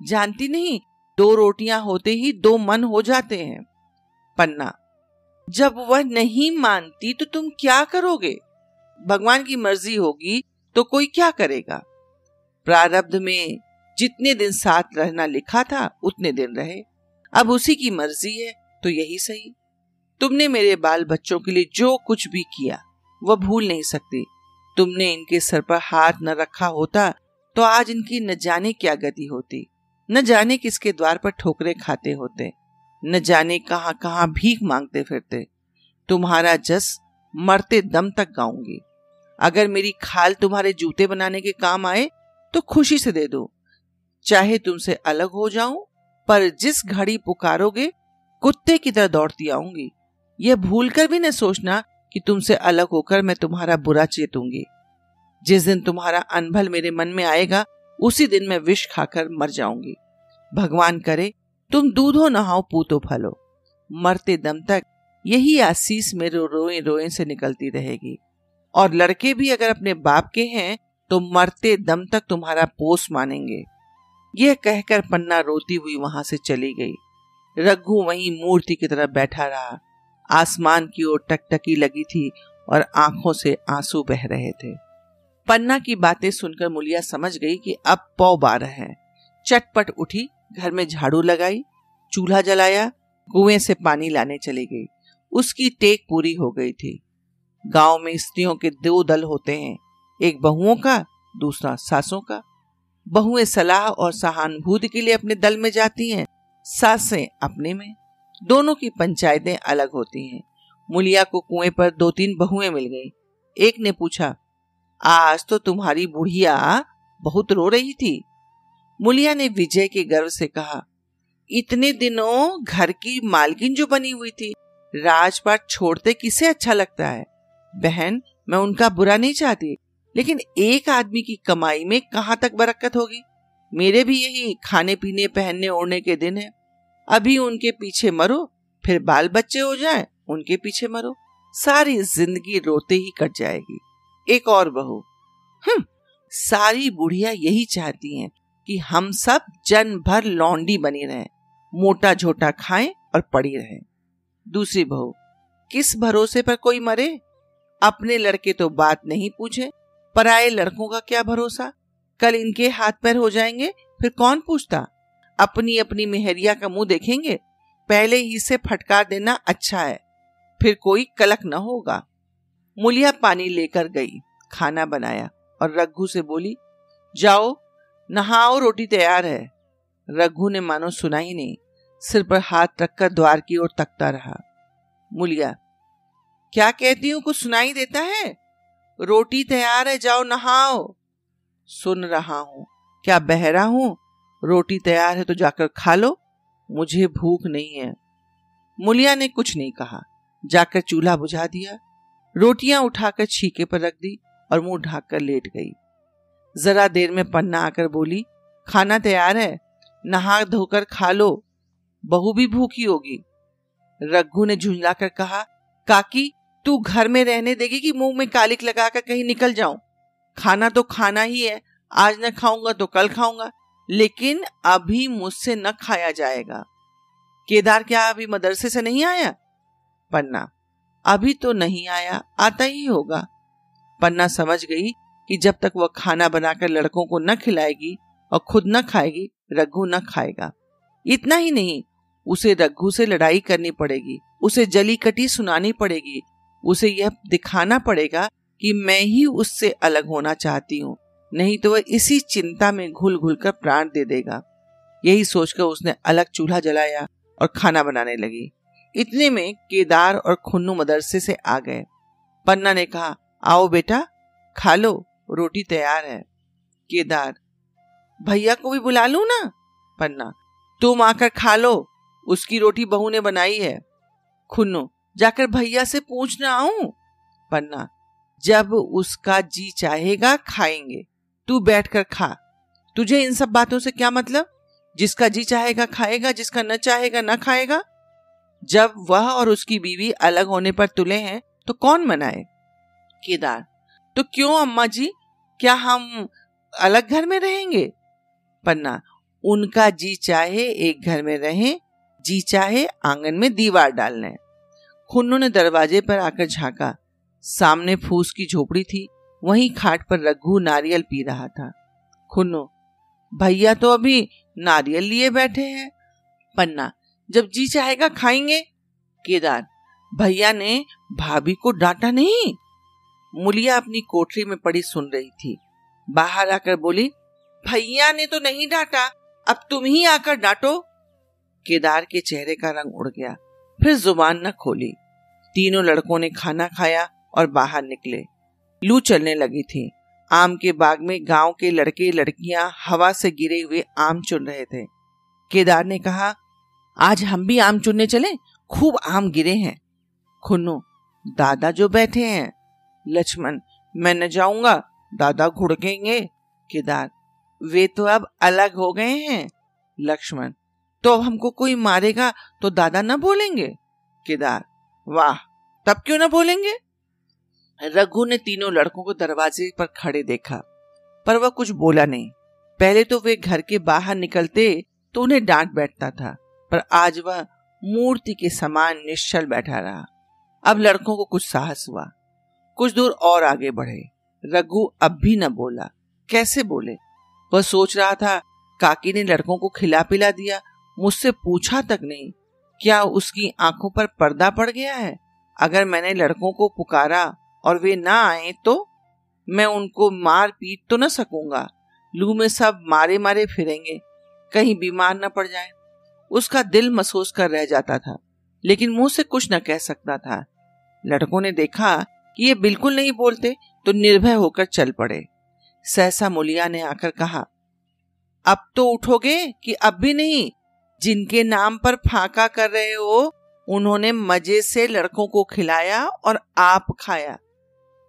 जानती नहीं, दो रोटियाँ होते ही दो मन हो जाते हैं। पन्ना जब वह नहीं मानती तो तुम क्या करोगे? भगवान की मर्ज़ी होगी तो कोई क्या करेगा? प्रारब्ध में जितने दिन साथ रहना लिखा था, उतने दिन रहे। अब उसी की मर्ज़ी है तो यही सही। तुमने मेरे बाल बच्चों के लिए जो कुछ भी किया, वह भूल नहीं सकती। तुमने इनके सर पर हाथ न रखा होता तो आज इनकी न जाने क्या गति होती। न जाने किसके द्वार पर ठोकरे खाते होते। न जाने कहाँ कहाँ भीख मांगते फिरते। तुम्हारा जस मरते दम तक गाऊँगी। अगर मेरी खाल तुम्हारे जूते बनाने के काम आए तो खुशी से दे दो। चाहे तुमसे अलग हो जाऊँ, पर जिस घड़ी पुकारोगे, कुत्ते की तरह दौड़ती आऊँगी। यह भूलकर भी न सोचना कि तुमसे अलग होकर मैं तुम्हारा बुरा चेतूँगी। जिस दिन तुम्हारा अनभल मेरे मन में आएगा, उसी दिन मैं विष खाकर मर जाऊँगी। भगवान करे तुम दूधो नहाओ, पूतो फलो। मरते दम तक यही आशीष मेरे रोए रोए से निकलती रहेगी। और लड़के भी अगर अपने बाप के हैं तो मरते दम तक तुम्हारा पोस मानेंगे। यह कहकर पन्ना रोती हुई वहाँ से चली गई। रघु वहीं मूर्ति की तरह बैठा रहा। आसमान की ओर टकटकी लगी थी और आँखों से आँसू बह रहे थे। पन्ना की बातें सुनकर मुलिया समझ गई कि अब पौ बारह है। चटपट उठी घर में झाड़ू लगाई, चूल्हा जलाया, कुएँ से पानी लाने चली गई। उसकी टेक पूरी हो गई थी। गाँव में स्त्रियों के दो दल होते हैं, एक बहुओं का, दूसरा सासों का। बहुएँ सलाह और सहानुभूति के लिए अपने दल में जाती हैं, सासें अपने में। दोनों की पंचायतें अलग होती हैं। मुलिया को कुएँ पर दो तीन बहुएँ मिल गई। एक ने पूछा, आज तो तुम्हारी बुढ़िया बहुत रो रही थी। मुलिया ने विजय के गर्व से कहा, इतने दिनों घर की मालकिन जो बनी हुई थी, राजपाट छोड़ते किसे अच्छा लगता है? बहन, मैं उनका बुरा नहीं चाहती, लेकिन एक आदमी की कमाई में कहाँ तक बरकत होगी? मेरे भी यही खाने पीने पहनने ओढ़ने के दिन है। अभी उनके पीछे मरो, फिर बाल बच्चे हो जाए, उनके पीछे मरो। सारी ज़िंदगी रोते ही कट जाएगी। एक और बहू हम्म सारी बुढ़िया यही चाहती हैं कि हम सब जन भर लौंडी बनी रहे, मोटा झोटा खाएँ और पड़ी रहे। दूसरी बहू, किस भरोसे पर कोई मरे? अपने लड़के तो बात नहीं पूछे। पर आए लड़कों का क्या भरोसा? कल इनके हाथ पैर हो जाएँगे, फिर कौन पूछता? अपनी अपनी मेहरिया का मुँह देखेंगे? पहले ही से फटकार देना अच्छा है, फिर कोई कलक न होगा। मुलिया पानी लेकर गई, खाना बनाया और रघु से बोली, जाओ नहाओ रोटी तैयार है। रघु ने मानो सुना ही नहीं, सिर पर हाथ रखकर द्वार की ओर तकता रहा। मुलिया, क्या कहती हूँ, कुछ सुनाई देता है? रोटी तैयार है, जाओ नहाओ। सुन रहा हूँ, क्या बहरा हूँ? रोटी तैयार है तो जाकर खा लो, मुझे भूख नहीं है। मुलिया ने कुछ नहीं कहा, जाकर चूल्हा बुझा दिया, रोटियाँ उठाकर छीके पर रख दी और मुँह ढाक कर लेट गई। जरा देर में पन्ना आकर बोली, खाना तैयार है? नहा धोकर खा लो। बहू भी भूखी होगी। रघु ने झुंझलाकर कहा, काकी, तू घर में रहने देगी कि मुँह में कालिक लगाकर कहीं निकल जाऊँ? खाना तो खाना ही है। आज न खाऊँगा तो कल खाऊँगा, लेकिन अभी मुझसे न खाया जाएगा। केदार क्या अभी मदरसे से नहीं आया? पन्ना, अभी तो नहीं आया, आता ही होगा। पन्ना समझ गई कि जब तक वह खाना बनाकर लड़कों को न खिलाएगी और खुद न खाएगी, रघु न खाएगा। इतना ही नहीं, उसे रघु से लड़ाई करनी पड़ेगी, उसे जली कटी सुनानी पड़ेगी, उसे यह दिखाना पड़ेगा कि मैं ही उससे अलग होना चाहती हूँ, नहीं तो वह इसी चिंता में घुल घुल कर प्राण दे देगा। यही सोचकर उसने अलग चूल्हा जलाया और खाना बनाने लगी। इतने में केदार और खुन्नू मदरसे से आ गए। पन्ना ने कहा, आओ बेटा, खा लो रोटी तैयार है। केदार, भैया को भी बुला लू ना? पन्ना, तुम आकर खा लो, उसकी रोटी बहू ने बनाई है। खुन्नू, जाकर भैया से पूछना आऊँ। पन्ना, जब उसका जी चाहेगा खाएँगे, तू बैठकर खा। तुझे इन सब बातों से क्या मतलब? जिसका जी चाहेगा खाएगा, जिसका न चाहेगा, न खाएगा? जब वह और उसकी बीवी अलग होने पर तुले हैं तो कौन मनाए? केदार तो क्यों अम्मा जी? क्या हम अलग घर में रहेंगे? पन्ना, उनका जी चाहे एक घर में रहें, जी चाहे आँगन में दीवार डालने। खुन्नू ने दरवाजे पर आकर झांका। सामने फूस की झोपड़ी थी, वहीं खाट पर रघु नारियल पी रहा था। खुन्नो, भैया तो अभी नारियल लिए बैठे हैं। पन्ना, जब जी चाहेगा खाएँगे। केदार, भैया ने भाभी को डांटा नहीं? मुलिया अपनी कोठरी में पड़ी सुन रही थी। बाहर आकर बोली, भैया ने तो नहीं डांटा, अब तुम ही आकर डांटो। केदार के चेहरे का रंग उड़ गया, फिर ज़ुबान न खोली। तीनों लड़कों ने खाना खाया और बाहर निकले। लू चलने लगी थी। आम के बाग में गाँव के लड़के लड़कियाँ हवा से गिरे हुए आम चुन रहे थे। केदार ने कहा, आज हम भी आम चुनने चले? खूब आम गिरे हैं। खुन्नो, दादा जो बैठे हैं लक्ष्मण, मैं न जाऊँगा। दादा घुड़केंगे। केदार, वे तो अब अलग हो गए हैं। लक्ष्मण तो अब हमको कोई मारेगा तो दादा न बोलेंगे। केदार, वाह, तब क्यों न बोलेंगे? रघु ने तीनों लड़कों को दरवाजे पर खड़े देखा, पर वह कुछ बोला नहीं। पहले तो वे घर के बाहर निकलते तो उन्हें डांट बैठता था, पर आज वह मूर्ति के समान निश्चल बैठा रहा। अब लड़कों को कुछ साहस हुआ। कुछ दूर और आगे बढ़े। रघु अब भी न बोला। कैसे बोले? वह सोच रहा था, काकी ने लड़कों को खिला पिला दिया, मुझसे पूछा तक नहीं, क्या उसकी आँखों पर पर्दा पड़ गया है? अगर मैंने लड़कों को पुकारा और वे ना आए तो? मैं उनको मार पीट तो न सकूँगा। लू में सब मारे मारे फिरेंगे, कहीं बीमार न पड़ जाए। उसका दिल महसूस कर रह जाता था, लेकिन मुँह से कुछ न कह सकता था। लड़कों ने देखा ये बिल्कुल नहीं बोलते तो निर्भय होकर चल पड़े। सहसा मुलिया ने आकर कहा, अब तो उठोगे कि अब भी नहीं, जिनके नाम पर फाका कर रहे हो, उन्होंने मज़े से लड़कों को खिलाया और आप खाया।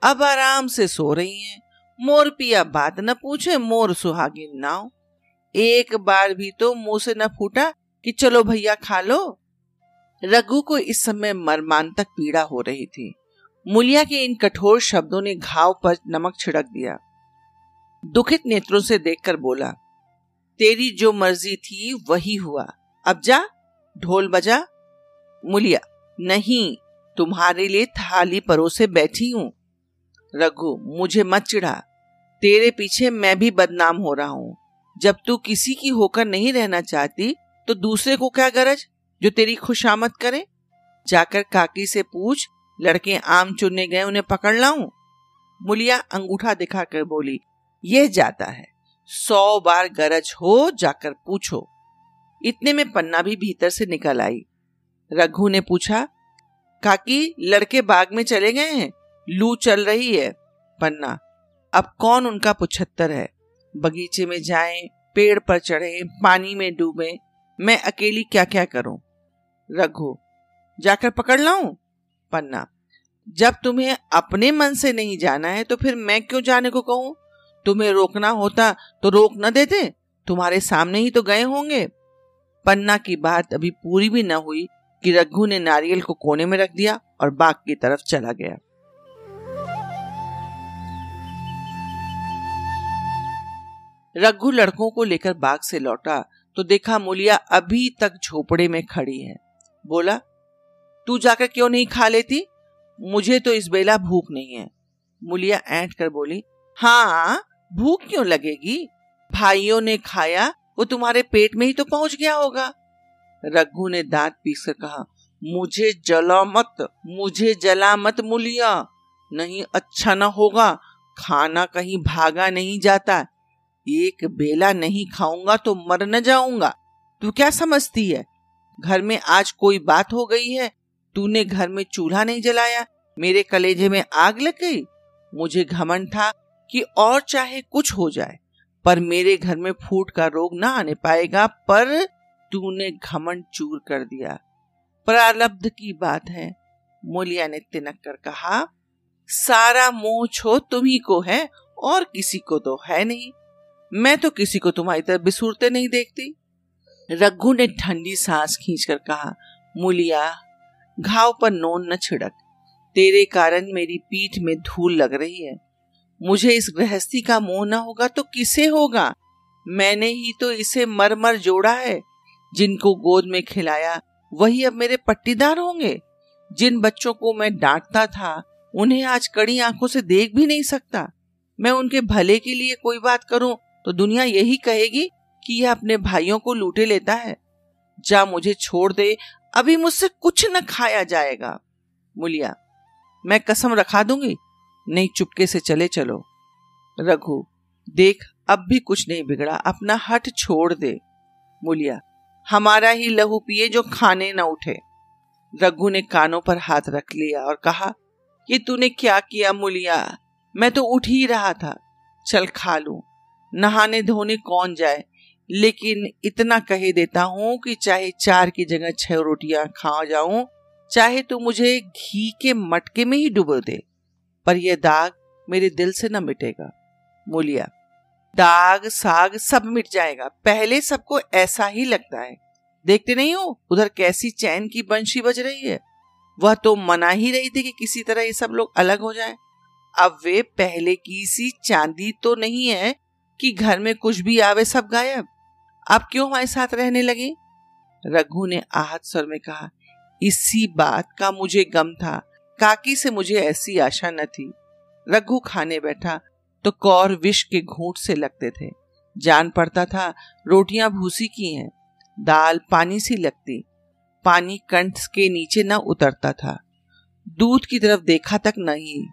अब आराम से सो रही हैं। मोर पिया बात न पूछे, मोर सुहागिन नाव। एक बार भी तो मुँह से न फूटा कि चलो भैया खा लो। रघु को इस समय मरमान तक पीड़ा हो रही थी। मुलिया के इन कठोर शब्दों ने घाव पर नमक छिड़क दिया। दुखित नेत्रों से देखकर बोला, तेरी जो मर्ज़ी थी, वही हुआ। अब जा, ढोल बजा। मुलिया, नहीं, तुम्हारे लिए थाली परोसे बैठी हूँ। रघु, मुझे मत चिढ़ा। तेरे पीछे मैं भी बदनाम हो रहा हूँ। जब तू किसी की होकर नहीं रहना चाहती तो दूसरे को क्या गरज, जो तेरी खुशामद करे? जाकर काकी से पूछ लड़के आम चुनने गए उन्हें पकड़ लाऊं? मुलिया अंगूठा दिखाकर बोली यह जाता है। सौ बार गरज हो जाकर पूछो। इतने में पन्ना भी भीतर से निकल आई। रघु ने पूछा काकी लड़के बाग में चले गए हैं? लू चल रही है। पन्ना अब कौन उनका पुछत्तर है? बगीचे में जाएँ, पेड़ पर चढ़े पानी में डूबे मैं अकेली क्या क्या करूँ? रघु जाकर पकड़ लाऊं? पन्ना। जब तुम्हें अपने मन से नहीं जाना है तो फिर मैं क्यों जाने को कहूँ? तुम्हें रोकना होता तो रोक न देते? तुम्हारे सामने ही तो गए होंगे। पन्ना की बात अभी पूरी भी न हुई कि रघु ने नारियल को कोने में रख दिया और बाग की तरफ़ चला गया। रघु लड़कों को लेकर बाग से लौटा तो देखा मुलिया अभी तक झोपड़े में खड़ी है। बोला तू जाकर क्यों नहीं खा लेती? मुझे तो इस बेला भूख नहीं है। मुलिया ऐंठ कर बोली हाँ भूख क्यों लगेगी? भाइयों ने खाया, वो तुम्हारे पेट में ही तो पहुँच गया होगा। रघु ने दांत पीस कर कहा, मुझे जला मत, मुझे जला मत मुलिया। नहीं अच्छा ना होगा, खाना कहीं भागा नहीं जाता। एक बेला नहीं खाऊँगा तो मर न जाऊँगा। तू क्या समझती है? घर में आज कोई बात हो गई है तूने घर में चूल्हा नहीं जलाया? मेरे कलेजे में आग लग गई? मुझे घमंड था कि और चाहे कुछ हो जाए, पर मेरे घर में फूट का रोग ना आने पाएगा, पर तूने घमंड चूर कर दिया। प्रारब्ध की बात है, मोलिया ने तिनक कर कहा, सारा मोह छो तुम्ही को है, और किसी को तो है नहीं। मैं तो किसी को तुम्हारी तरह बिसूरते नहीं देखती। रघु ने ठंडी सांस खींचकर कहा, मुलिया घाव पर नोन न छिड़क। तेरे कारण मेरी पीठ में धूल लग रही है। मुझे इस गृहस्थी का मोह न होगा तो किसे होगा? मैंने ही तो इसे मर मर जोड़ा है। जिनको गोद में खिलाया, वही अब मेरे पट्टीदार होंगे। जिन बच्चों को मैं डांटता था, उन्हें आज कड़ी आँखों से देख भी नहीं सकता। मैं उनके भले के लिए कोई बात करूँ तो दुनिया यही कहेगी कि यह अपने भाइयों को लूटे लेता है। जा मुझे छोड़ दे अभी मुझसे कुछ न खाया जाएगा। मुलिया, मैं कसम रखा दूँगी। नहीं, चुपके से चले चलो। रघु, देख, अब भी कुछ नहीं बिगड़ा। अपना हट छोड़ दे। मुलिया, हमारा ही लहू पिए जो खाने न उठे। रघु ने कानों पर हाथ रख लिया और कहा कि तूने क्या किया मुलिया? मैं तो उठ ही रहा था। चल खा लू। नहाने धोने कौन जाए? लेकिन इतना कह देता हूँ कि चाहे चार की जगह छह रोटियाँ खा जाऊँ, चाहे तू मुझे घी के मटके में ही डुबो दे, पर यह दाग मेरे दिल से न मिटेगा। बोलिया दाग साग सब मिट जाएगा, पहले सबको ऐसा ही लगता है। देखते नहीं हो, उधर कैसी चैन की बंशी बज रही है? वह तो मना ही रही थी कि किसी तरह ये सब लोग अलग हो जाएँ। अब वे पहले की सी चांदी तो नहीं है कि घर में कुछ भी आवे सब गायब। आप क्यों हमारे साथ रहने लगे? रघु ने आहत स्वर में कहा, इसी बात का मुझे गम था। काकी से मुझे ऐसी आशा न थी। रघु खाने बैठा तो कौर विष के घूट से लगते थे। जान पड़ता था, रोटियाँ भूसी की हैं। दाल पानी सी लगती। पानी कंठ के नीचे न उतरता था। दूध की तरफ़ देखा तक नहीं।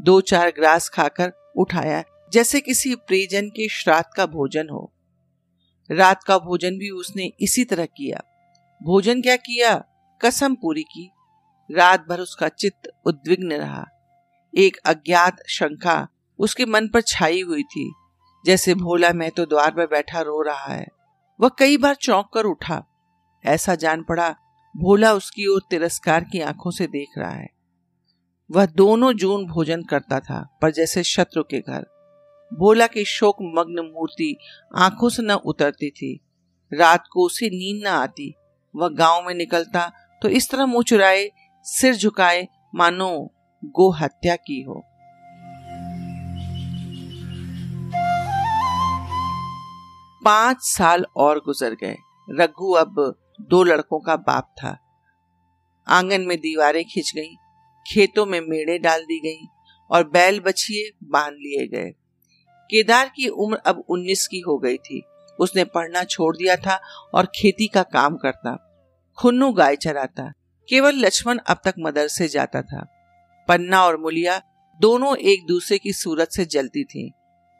दो चार ग्रास खाकर उठाया जैसे किसी प्रियजन के श्राद्ध का भोजन हो। रात का भोजन भी उसने इसी तरह किया। भोजन क्या किया? कसम पूरी की। रात भर उसका चित्त उद्विग्न रहा। एक अज्ञात शंका उसके मन पर छाई हुई थी। जैसे, भोला, मैं तो द्वार पर बैठा रो रहा है। वह कई बार चौंक कर उठा। ऐसा जान पड़ा, भोला उसकी ओर तिरस्कार की आँखों से देख रहा है। वह दोनों जून भोजन करता था, पर जैसे शत्रु के घर। भोला की शोक मग्न मूर्ति आँखों से न उतरती थी। रात को उसे नींद न आती। वह गाँव में निकलता तो इस तरह मुँह चुराए सिर झुकाए मानो गो हत्या की हो। पाँच साल और गुजर गए। रघु अब दो लड़कों का बाप था। आँगन में दीवारें खिंच गईं, खेतों में मेड़े डाल दी गईं और बैल बछिए बाँध लिए गए। केदार की उम्र अब उन्नीस की हो गई थी। उसने पढ़ना छोड़ दिया था और खेती का काम करता। खुन्नू गाय चराता। केवल लक्ष्मण अब तक मदरसे जाता था। पन्ना और मुलिया दोनों एक दूसरे की सूरत से जलती थी।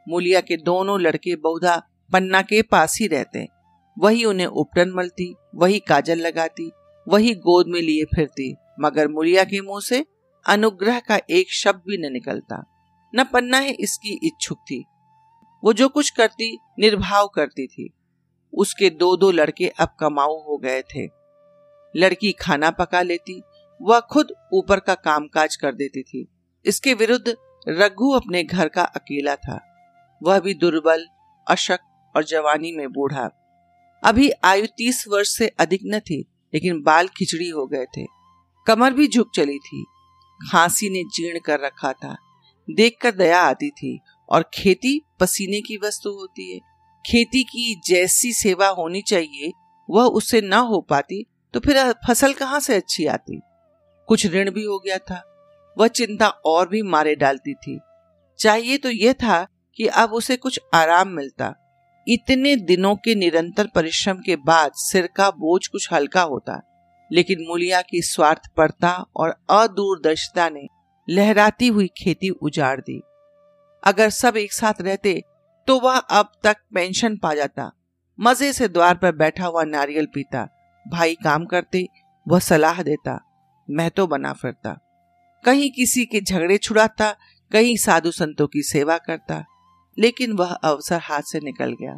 मुलिया के दोनों लड़के बहुधा पन्ना के पास ही रहते। वही उन्हें उपटन मलती, वही काजल लगाती, वही गोद में लिए फिरती। मगर मुलिया के मुँह से अनुग्रह का एक शब्द भी न निकलता। न पन्ना ही इसकी इच्छुक थी। वो जो कुछ करती, निर्भाव करती थी। उसके दो दो लड़के अब कमाऊ हो गए थे। लड़की खाना पका लेती, वह खुद ऊपर का कामकाज कर देती थी। इसके विरुद्ध रघु अपने घर का अकेला था। वह भी दुर्बल अशक और जवानी में बूढ़ा। अभी आयु तीस वर्ष से अधिक न थी, लेकिन बाल खिचड़ी हो गए थे। कमर भी झुक चली थी। खांसी ने जीर्ण कर रखा था। देखकर दया आती थी। और खेती पसीने की वस्तु होती है। खेती की जैसी सेवा होनी चाहिए, वह उससे न हो पाती तो फिर फ़सल कहाँ से अच्छी आती? कुछ ऋण भी हो गया था, वह चिंता और भी मारे डालती थी। चाहिए तो यह था कि अब उसे कुछ आराम मिलता। इतने दिनों के निरंतर परिश्रम के बाद सिर का बोझ कुछ हल्का होता, लेकिन मूलिया की स्वार्थपरता और अदूरदर्शिता ने लहराती हुई खेती उजाड़ दी। अगर सब एक साथ रहते तो वह अब तक पेंशन पा जाता। मज़े से द्वार पर बैठा हुआ नारियल पीता। भाई काम करते, वह सलाह देता। मैं तो बना फिरता। कहीं किसी के झगड़े छुड़ाता, कहीं साधु संतों की सेवा करता, लेकिन वह अवसर हाथ से निकल गया।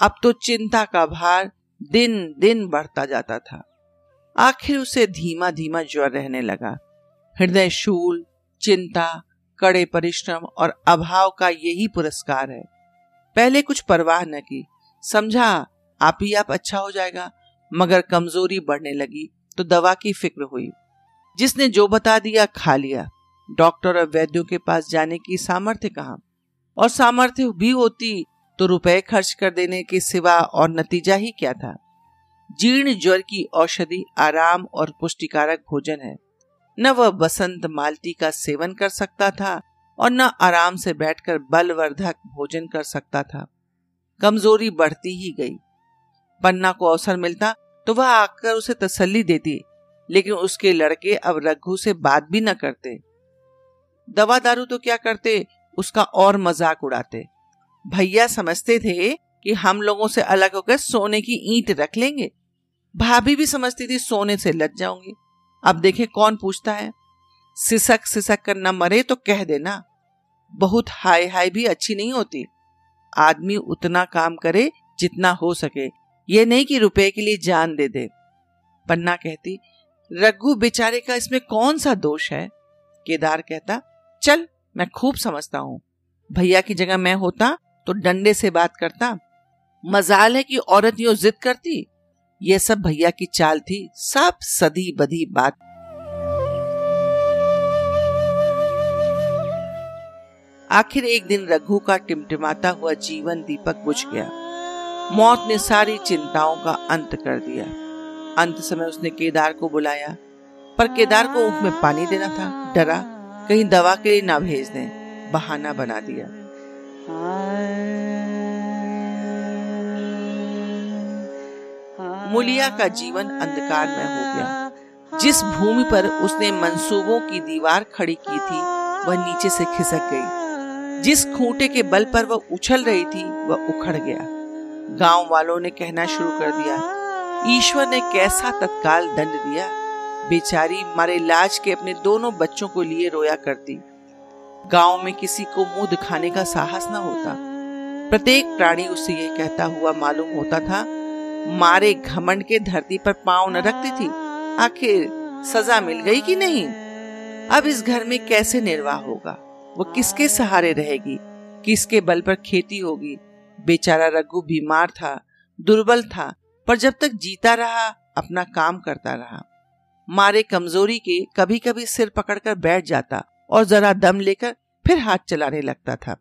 अब तो चिंता का भार दिन दिन बढ़ता जाता था। आखिर उसे धीमा धीमा ज्वर रहने लगा। हृदय शूल, चिंता कड़े परिश्रम और अभाव का यही पुरस्कार है। पहले कुछ परवाह न की। समझा, आप ही, आप अच्छा हो जाएगा। मगर कमज़ोरी बढ़ने लगी तो दवा की फ़िक्र हुई। जिसने जो बता दिया, खा लिया। डॉक्टर और वैद्यों के पास जाने की सामर्थ्य कहा? और सामर्थ्य भी होती तो रुपए खर्च कर देने के सिवा और नतीजा ही क्या था? जीर्ण ज्वर की औषधि आराम और पुष्टिकारक भोजन है। न वह बसंत मालती का सेवन कर सकता था और न आराम से बैठकर बलवर्धक भोजन कर सकता था। कमज़ोरी बढ़ती ही गई। पन्ना को अवसर मिलता तो वह आकर उसे तसल्ली देती, लेकिन उसके लड़के अब रघु से बात भी न करते। दवा दारू तो क्या करते, उसका और मज़ाक उड़ाते। भैया समझते थे कि हम लोगों से अलग होकर सोने की ईंट रख लेंगे। भाभी भी समझती थी सोने से लग जाऊँगी अब देखे कौन पूछता है? सिसक सिसक कर न मरे तो कह देना। बहुत हाय हाय भी अच्छी नहीं होती। आदमी उतना काम करे जितना हो सके। ये नहीं कि रुपए के लिए जान दे दे। पन्ना कहती, रघु बेचारे का इसमें कौन सा दोष है? केदार कहता, चल, मैं खूब समझता हूँ। भैया की जगह मैं होता तो डंडे से बात करता। मजाल है कि औरत यो जिद करती ये सब भैया की चाल थी सब सदी बदी बात। आखिर एक दिन रघु का टिमटिमाता हुआ जीवन दीपक बुझ गया। मौत ने सारी चिंताओं का अंत कर दिया। अंत समय उसने केदार को बुलाया, पर केदार को ऊख में पानी देना था, डरा, कहीं दवा के लिए ना भेज दें, बहाना बना दिया। मुलिया का जीवन अंधकार में हो गया। जिस भूमि पर उसने मंसूबों की दीवार खड़ी की थी, वह नीचे से खिसक गई। जिस खूंटे के बल पर वह उछल रही थी, वह उखड़ गया। गाँव वालों ने कहना शुरू कर दिया, ईश्वर ने कैसा तत्काल दंड दिया? बेचारी मारे लाज के अपने दोनों बच्चों को लिए रोया करती। गाँव में किसी को मुँह दिखाने का साहस न होता। प्रत्येक प्राणी उसे यह कहता हुआ मालूम होता था मारे घमंड के धरती पर पाँव न रखती थी। आखिर सजा मिल गई कि नहीं? अब इस घर में कैसे निर्वाह होगा? वो किसके सहारे रहेगी? किसके बल पर खेती होगी? बेचारा रघु बीमार था, दुर्बल था, पर जब तक जीता रहा, अपना काम करता रहा। मारे कमज़ोरी के कभी कभी सिर पकड़कर बैठ जाता और जरा दम लेकर फिर हाथ चलाने लगता था।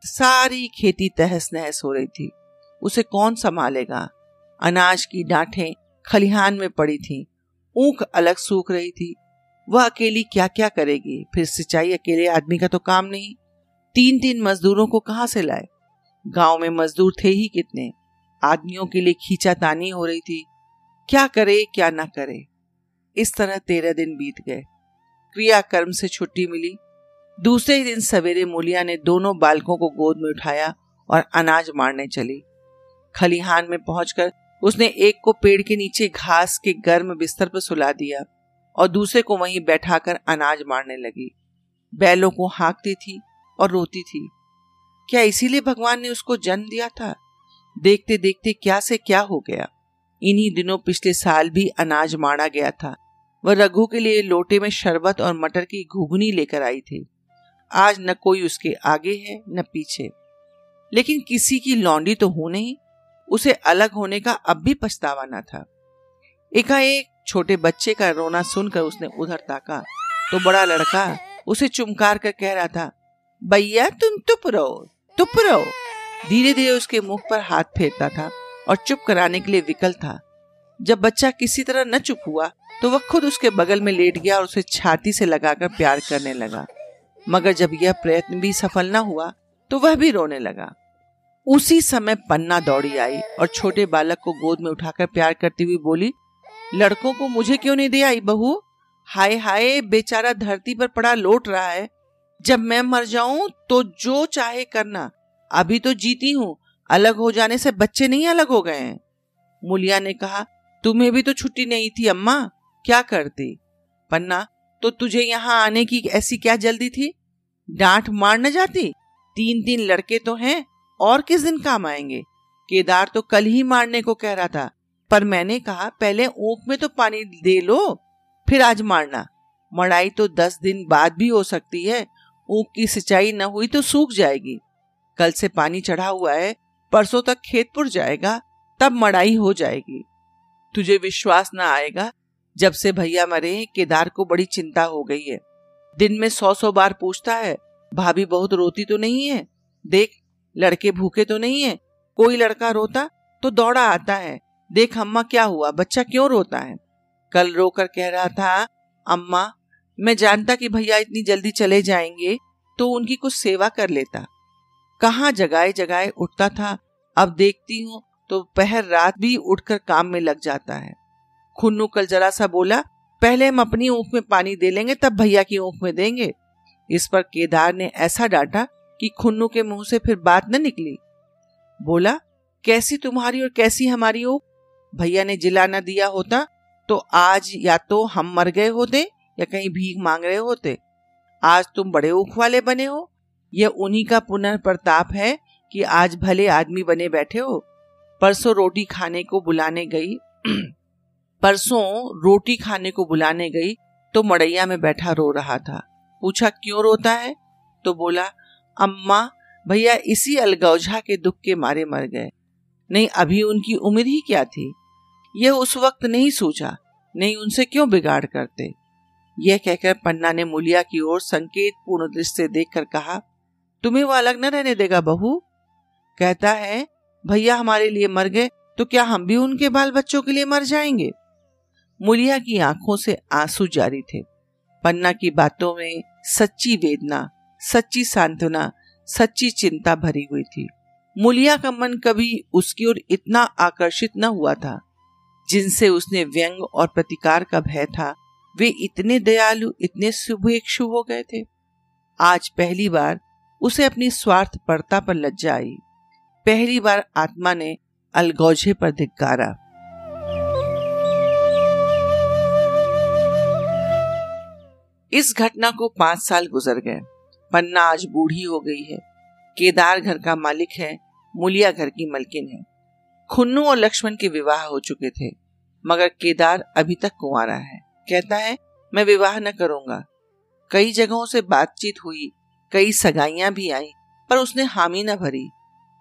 सारी खेती तहस नहस हो रही थी। उसे कौन संभालेगा? अनाज की डांठें खलिहान में पड़ी थी। ऊख अलग सूख रही थी। वह अकेली क्या क्या करेगी? फिर सिंचाई अकेले आदमी का तो काम नहीं। तीन तीन मजदूरों को कहाँ से लाए? गाँव में मजदूर थे ही कितने? आदमियों के लिए खींचा तानी हो रही थी। क्या करे, क्या ना करे? इस तरह तेरह दिन बीत गए। क्रिया कर्म से छुट्टी मिली। दूसरे दिन सवेरे मूलिया ने दोनों बालकों को गोद में उठाया और अनाज मारने चली। खलिहान में पहुंचकर उसने एक को पेड़ के नीचे घास के गर्म बिस्तर पर सुला दिया और दूसरे को वहीं बैठाकर अनाज मारने लगी। बैलों को हाँकती थी और रोती थी। क्या इसीलिए भगवान ने उसको जन्म दिया था? देखते देखते क्या से क्या हो गया। इन्हीं दिनों पिछले साल भी अनाज मारा गया था। वह रघु के लिए लोटे में शरबत और मटर की घुगनी लेकर आई थी। आज न कोई उसके आगे है, न पीछे। लेकिन किसी की लौंडी तो हो नहीं। उसे अलग होने का अब भी पछतावा न था। एकाएक छोटे बच्चे का रोना सुनकर उसने उधर ताका तो बड़ा लड़का उसे चुमकार कर कह रहा था, भैया, तुम तुप रहो तुप रहो। धीरे धीरे उसके मुख पर हाथ फेरता था और चुप कराने के लिए विकल था। जब बच्चा किसी तरह न चुप हुआ तो वह खुद उसके बगल में लेट गया और उसे छाती से लगाकर प्यार करने लगा। मगर जब यह प्रयत्न भी सफल न हुआ तो वह भी रोने लगा। उसी समय पन्ना दौड़ी आई और छोटे बालक को गोद में उठाकर प्यार करती हुई बोली, लड़कों को मुझे क्यों नहीं दे आई बहू? हाय हाय, बेचारा धरती पर पड़ा लोट रहा है। जब मैं मर जाऊँ तो जो चाहे करना। अभी तो जीती हूँ, अलग हो जाने से बच्चे नहीं अलग हो गए हैं। मुलिया ने कहा, तुम्हें भी तो छुट्टी नहीं थी अम्मा, क्या करती? पन्ना तो तुझे यहाँ आने की ऐसी क्या जल्दी थी? डांट मार न जाती? तीन तीन लड़के तो हैं और किस दिन काम आएँगे? केदार तो कल ही मारने को कह रहा था, पर मैंने कहा, पहले ऊख में तो पानी दे लो, फिर आज मारना। मड़ाई तो दस दिन बाद भी हो सकती है ऊख की सिंचाई न हुई तो सूख जाएगी। कल से पानी चढ़ा हुआ है, परसों तक खेतपुर जाएगा, तब मड़ाई हो जाएगी। तुझे विश्वास ना आएगा, जब से भैया मरे, केदार को बड़ी चिंता हो गई है। दिन में सौ सौ बार पूछता है, भाभी बहुत रोती तो नहीं है? देख लड़के भूखे तो नहीं है, कोई लड़का रोता तो दौड़ा आता है, देख अम्मा क्या हुआ, बच्चा क्यों रोता है? कल रोकर कह रहा था, अम्मा, मैं जानता कि भैया इतनी जल्दी चले जाएँगे तो उनकी कुछ सेवा कर लेता। कहाँ जगाए जगाए उठता था, अब देखती हूँ तो पहर रात भी उठकर काम में लग जाता है। खुन्नू कल जरा सा बोला, पहले हम अपनी ऊख में पानी दे लेंगे, तब भैया की ऊख में देंगे। इस पर केदार ने ऐसा डांटा कि खुन्नू के मुँह से फिर बात न निकली। बोला, कैसी तुम्हारी और कैसी हमारी ऊख भैया ने जिला न दिया होता तो आज या तो हम मर गए होते या कहीं भीख मांग रहे होते। आज तुम बड़े ऊख वाले बने हो। यह उन्हीं का पुनर्प्रताप है कि आज भले आदमी बने बैठे हो। परसों रोटी खाने को बुलाने गई, परसों रोटी खाने को बुलाने गई तो मड़ैया में बैठा रो रहा था। पूछा, क्यों रोता है? तो बोला अम्मा, भैया इसी अलगौझा के दुख के मारे मर गए। नहीं, अभी उनकी उम्र ही क्या थी? यह उस वक्त नहीं सोचा, नहीं उनसे क्यों बिगाड़ करते? यह कहकर पन्ना ने मुलिया की ओर संकेत पूर्ण दृष्टि से देखकर कहा, तुम्हें वो अलग न रहने देगा बहू। कहता है, भैया हमारे लिए मर गए तो क्या हम भी उनके बाल बच्चों के लिए मर जाएँगे? मुलिया की आँखों से आँसू जारी थे। पन्ना की बातों में सच्ची वेदना सच्ची सांत्वना, सच्ची चिंता भरी हुई थी। मुलिया का मन कभी उसकी ओर इतना आकर्षित न हुआ था। जिनसे उसने व्यंग और प्रतिकार का भय था, वे इतने दयालु, इतने शुभेक्षु हो गए थे। आज पहली बार उसे अपनी स्वार्थ परता पर लज्जा आई। पहली बार आत्मा ने अलगौझे पर धिक्कारा। इस घटना को पाँच साल गुजर गए। पन्ना आज बूढ़ी हो गई है। केदार घर का मालिक है, मुलिया घर की मलकिन है। खुन्नू और लक्ष्मण के विवाह हो चुके थे, मगर केदार अभी तक कुंवारा है। कहता है, मैं विवाह न करूँगा। कई जगहों से बातचीत हुई, कई सगाइयाँ भी आई, पर उसने हामी न भरी।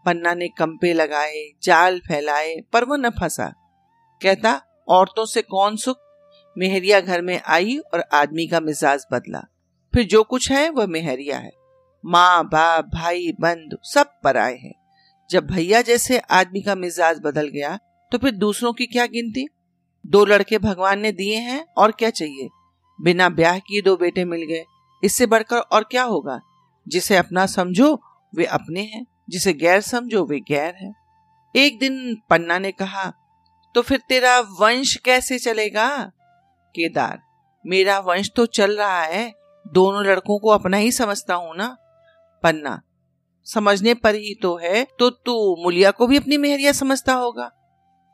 पन्ना ने कंपे लगाए, जाल फैलाए, पर वो न फंसा। कहता, औरतों से कौन सुख? मेहरिया घर में आई और आदमी का मिजाज बदला। फिर जो कुछ है वह मेहरिया है। माँ, बाप, भाई बंधु सब पर आए हैं। जब भैया जैसे आदमी का मिजाज बदल गया तो फिर दूसरों की क्या गिनती? दो लड़के भगवान ने दिए हैं, और क्या चाहिए? बिना ब्याह किए दो बेटे मिल गए। इससे बढ़कर और क्या होगा? जिसे अपना समझो, वे अपने हैं। जिसे गैर समझो, वे गैर है। एक दिन पन्ना ने कहा तो फिर तेरा वंश कैसे चलेगा? केदार, मेरा वंश तो चल रहा है। दोनों लड़कों को अपना ही समझता हूँ ना, पन्ना। समझने पर ही तो है तो तू मुलिया को भी अपनी मेहरिया समझता होगा।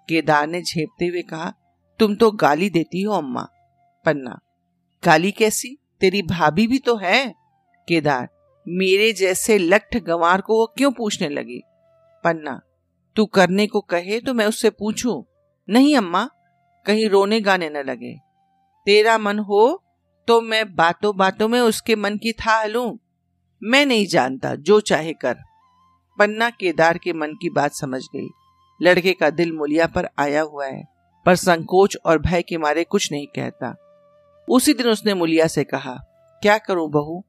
केदार ने झेपते हुए कहा, तुम तो गाली देती हो अम्मा, पन्ना। गाली कैसी? तेरी भाभी भी तो है। केदार, मेरे जैसे लठ गंवार को वो क्यों पूछने लगी? पन्ना, तू करने को कहे तो मैं उससे पूछूँ। नहीं अम्मा, कहीं रोने गाने न लगे। तेरा मन हो तो मैं बातों बातों में उसके मन की था लू। मैं नहीं जानता, जो चाहे कर। पन्ना केदार के मन की बात समझ गई। लड़के का दिल मुलिया पर आया हुआ है, पर संकोच और भय के मारे कुछ नहीं कहता। उसी दिन उसने मुलिया से कहा, क्या करूँ बहू?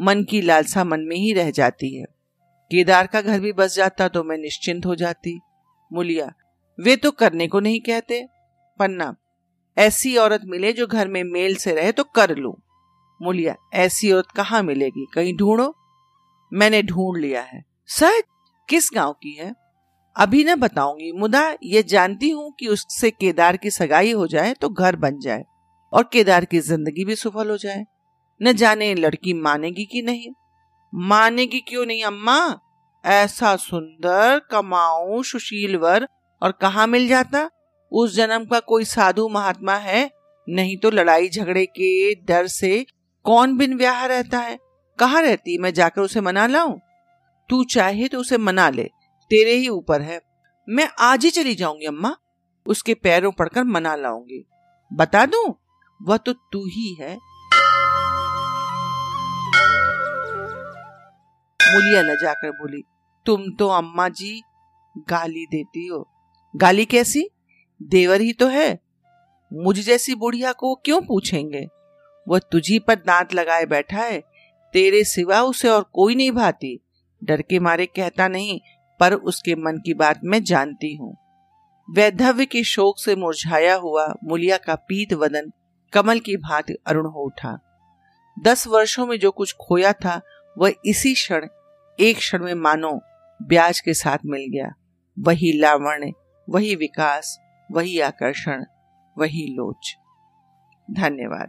मन की लालसा मन में ही रह जाती है। केदार का घर भी बस जाता तो मैं निश्चिंत हो जाती। मुलिया, वे तो करने को नहीं कहते? पन्ना ऐसी औरत मिले जो घर में मेल से रहे तो कर लू। मुलिया, ऐसी औरत कहाँ मिलेगी? कहीं ढूंढो। मैंने ढूंढ लिया है। सच किस गाँव की है? अभी न बताऊँगी। मुदा ये जानती हूँ कि उससे केदार की सगाई हो जाए तो घर बन जाए और केदार की ज़िंदगी भी सफल हो जाए। न जाने लड़की मानेगी कि नहीं। मानेगी क्यों नहीं, अम्मा? ऐसा सुंदर, कमाऊ सुशील वर और कहा मिल जाता? उस जन्म का कोई साधु महात्मा है? नहीं तो लड़ाई झगड़े के डर से कौन बिन ब्याह रहता है? कहा रहती मैं जाकर उसे मना लाऊं? तू चाहे तो उसे मना ले, तेरे ही ऊपर है। मैं आज ही चली जाऊँगी अम्मा। उसके पैरों पड़कर मना लाऊँगी। बता दू, वह तो तू ही है। मुलिया न जाकर बोली, तुम तो अम्मा जी गाली देती हो। गाली कैसी? देवर ही तो है। मुझ जैसी बुढ़िया को क्यों पूछेंगे? वह तुझी पर दांत लगाए बैठा है। तेरे सिवा उसे और कोई नहीं भाती। डर के मारे कहता नहीं, पर उसके मन की बात मैं जानती हूँ। वैधव्य के शोक से मुरझाया हुआ मुलिया का पीत वदन कमल की भांति अरुण हो उठा। दस वर्षों में जो कुछ खोया था, वह इसी क्षण, एक क्षण में मानो ब्याज के साथ मिल गया। वही लावण्य, वही विकास वही आकर्षण, वही लोच। धन्यवाद।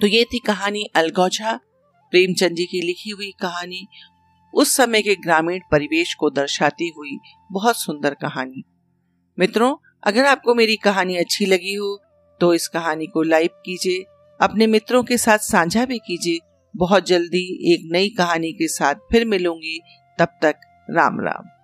तो ये थी कहानी अलगौछा प्रेमचंद जी की लिखी हुई कहानी। उस समय के ग्रामीण परिवेश को दर्शाती हुई बहुत सुंदर कहानी। मित्रों, अगर आपको मेरी कहानी अच्छी लगी हो तो इस कहानी को लाइक कीजिए, अपने मित्रों के साथ साझा भी कीजिए बहुत जल्दी एक नई कहानी के साथ फिर मिलूँगी। तब तक राम राम।